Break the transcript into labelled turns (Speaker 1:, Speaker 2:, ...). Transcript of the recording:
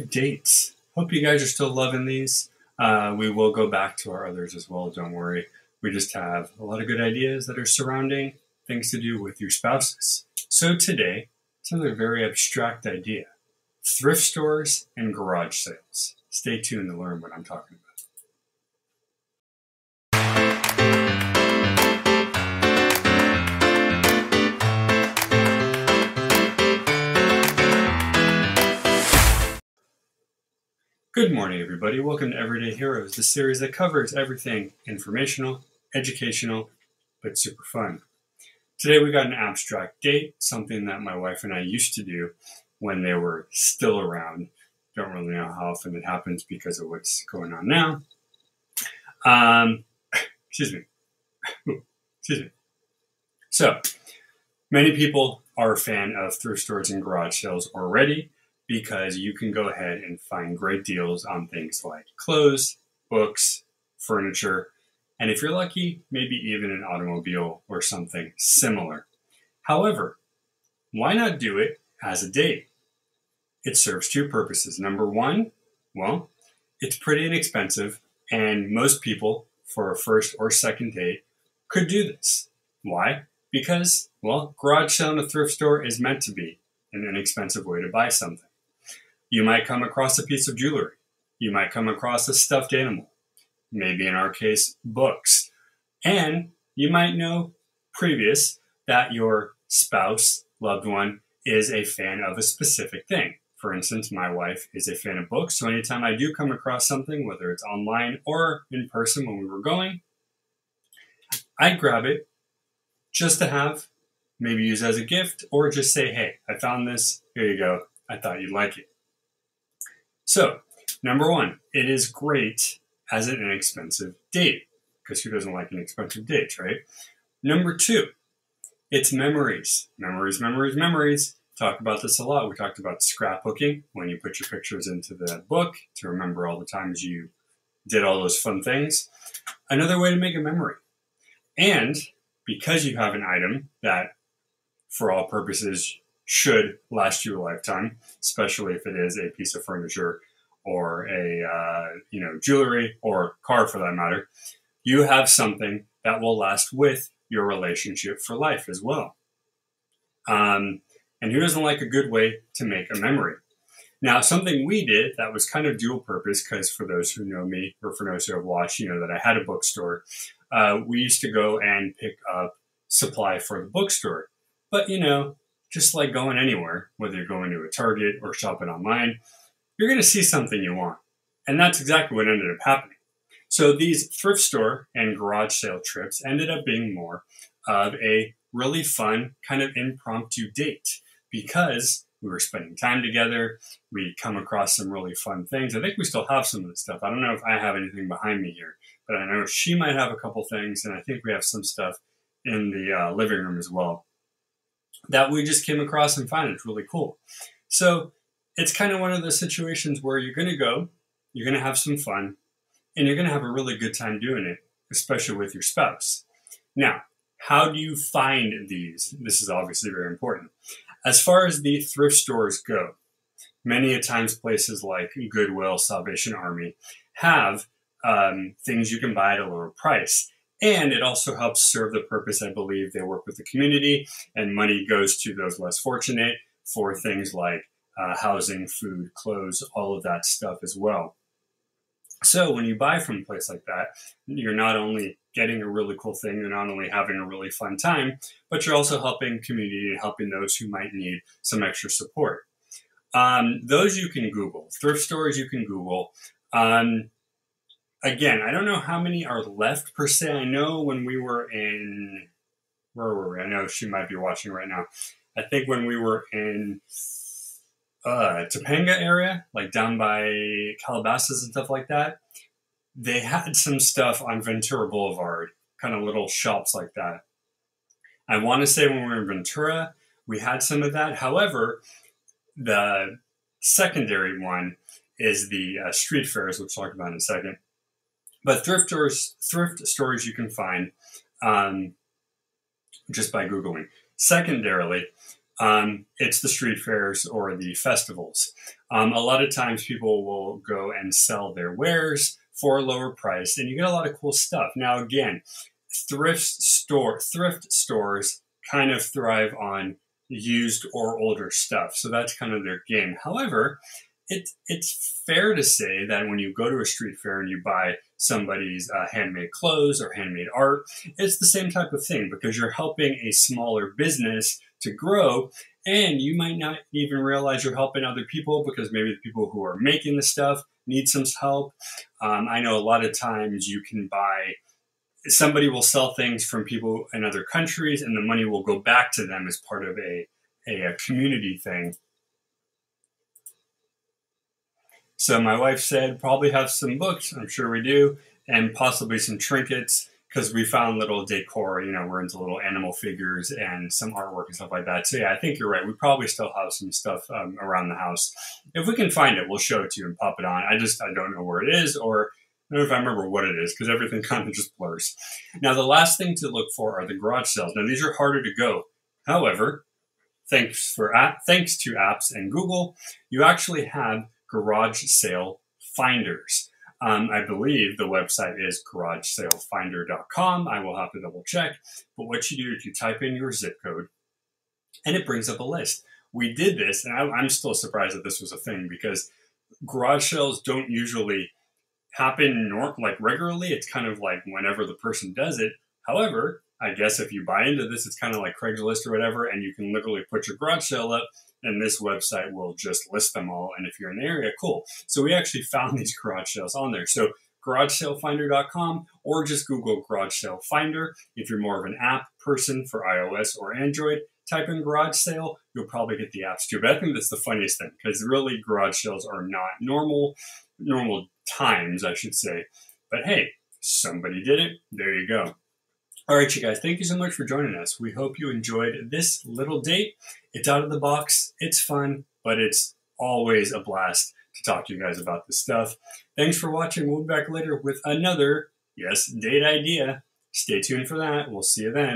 Speaker 1: dates. Hope you guys are still loving these. Uh, we will go back to our others as well, don't worry. We just have a lot of good ideas that are surrounding things to do with your spouses. So today, it's another very abstract idea thrift stores and garage sales. Stay tuned to learn what I'm talking about. Good morning, everybody. Welcome to Everyday Heroes, the series that covers everything informational, educational, but super fun. Today we got an abstract date, something that my wife and I used to do when they were still around. Don't really know how often it happens because of what's going on now. Um, excuse me. excuse me. So, many people are a fan of thrift stores and garage sales already because you can go ahead and find great deals on things like clothes, books, furniture, and if you're lucky, maybe even an automobile or something similar. However, why not do it as a date? It serves two purposes. Number one, well, it's pretty inexpensive, and most people, for a first or second date, could do this. Why? Because, well, garage sale in a thrift store is meant to be an inexpensive way to buy something. You might come across a piece of jewelry. You might come across a stuffed animal. Maybe in our case, books. And you might know previous that your spouse, loved one, is a fan of a specific thing. For instance, my wife is a fan of books, so anytime I do come across something, whether it's online or in person when we were going, I'd grab it just to have, maybe use as a gift, or just say, hey, I found this, here you go, I thought you'd like it. So, number one, it is great as an inexpensive date because who doesn't like an expensive date, right? Number two, it's memories. Memories, memories, memories. Talk about this a lot. We talked about scrapbooking when you put your pictures into the book to remember all the times you did all those fun things. Another way to make a memory. And because you have an item that, for all purposes, should last you a lifetime, especially if it is a piece of furniture or a uh, you know jewelry or car for that matter. You have something that will last with your relationship for life as well. Um, and who doesn't like a good way to make a memory? Now, something we did that was kind of dual purpose, because for those who know me or for those who have watched, you know that I had a bookstore. Uh, we used to go and pick up supply for the bookstore. But, you know, just like going anywhere, whether you're going to a Target or shopping online, you're going to see something you want. And that's exactly what ended up happening. So these thrift store and garage sale trips ended up being more of a really fun kind of impromptu date because we were spending time together. We come across some really fun things. I think we still have some of the stuff. I don't know if I have anything behind me here, but I know she might have a couple things, and I think we have some stuff in the uh, living room as well that we just came across and found it's really cool. So it's kind of one of those situations where you're going to go, you're going to have some fun, and you're going to have a really good time doing it, especially with your spouse. Now, how do you find these? This is obviously very important. As far as the thrift stores go, many a times places like Goodwill, Salvation Army have um, things you can buy at a lower price. And it also helps serve the purpose, I believe. They work with the community, and money goes to those less fortunate for things like uh, housing, food, clothes, all of that stuff as well. So when you buy from a place like that, you're not only getting a really cool thing, you're not only having a really fun time, but you're also helping community and helping those who might need some extra support. Um, those you can Google. Thrift stores you can Google. Um, again, I don't know how many are left per se. I know when we were in, where were we? I know she might be watching right now. I think when we were in uh, Topanga area, like down by Calabasas and stuff like that, they had some stuff on Ventura Boulevard, kind of little shops like that. I want to say when we were in Ventura, we had some of that. However, the secondary one is the uh, street fairs, which we'll talk about in a second. But thrift stores, thrift stores you can find um, just by googling. Secondarily, um, it's the street fairs or the festivals. Um, a lot of times people will go and sell their wares for a lower price and you get a lot of cool stuff. Now, again, thrift store, thrift stores kind of thrive on used or older stuff. So that's kind of their game. However, it, it's fair to say that when you go to a street fair and you buy somebody's uh, handmade clothes or handmade art, it's the same type of thing because you're helping a smaller business to grow. And you might not even realize you're helping other people because maybe the people who are making the stuff need some help. Um, I know a lot of times you can buy, somebody will sell things from people in other countries and the money will go back to them as part of a, a, a community thing. So my wife said, probably have some books. I'm sure we do, and possibly some trinkets because we found little decor. You know, we're into little animal figures and some artwork and stuff like that. So yeah, I think you're right. We probably still have some stuff um, around the house. If we can find it, we'll show it to you and pop it on. I just I don't know where it is or. I don't know if I remember what it is because everything kind of just blurs. Now, the last thing to look for are the garage sales. Now, these are harder to go. However, thanks for thanks to apps and Google, you actually have garage sale finders. Um, I believe the website is garagesalefinder.com. I will have to double check. But what you do is you type in your zip code and it brings up a list. We did this, and I, I'm still surprised that this was a thing because garage sales don't usually happen nor- like regularly. It's kind of like whenever the person does it. However, I guess if you buy into this, it's kind of like Craigslist or whatever, and you can literally put your garage sale up, and this website will just list them all. And if you're in the area, cool. So we actually found these garage sales on there. So garagesalefinder.com or just Google garage sale finder. If you're more of an app person for iOS or Android, type in garage sale, you'll probably get the apps too. But I think that's the funniest thing because really garage sales are not normal, normal times, I should say. But hey, somebody did it. There you go. All right, you guys, thank you so much for joining us. We hope you enjoyed this little date. It's out of the box, it's fun, but it's always a blast to talk to you guys about this stuff. Thanks for watching. We'll be back later with another, yes, date idea. Stay tuned for that. We'll see you then.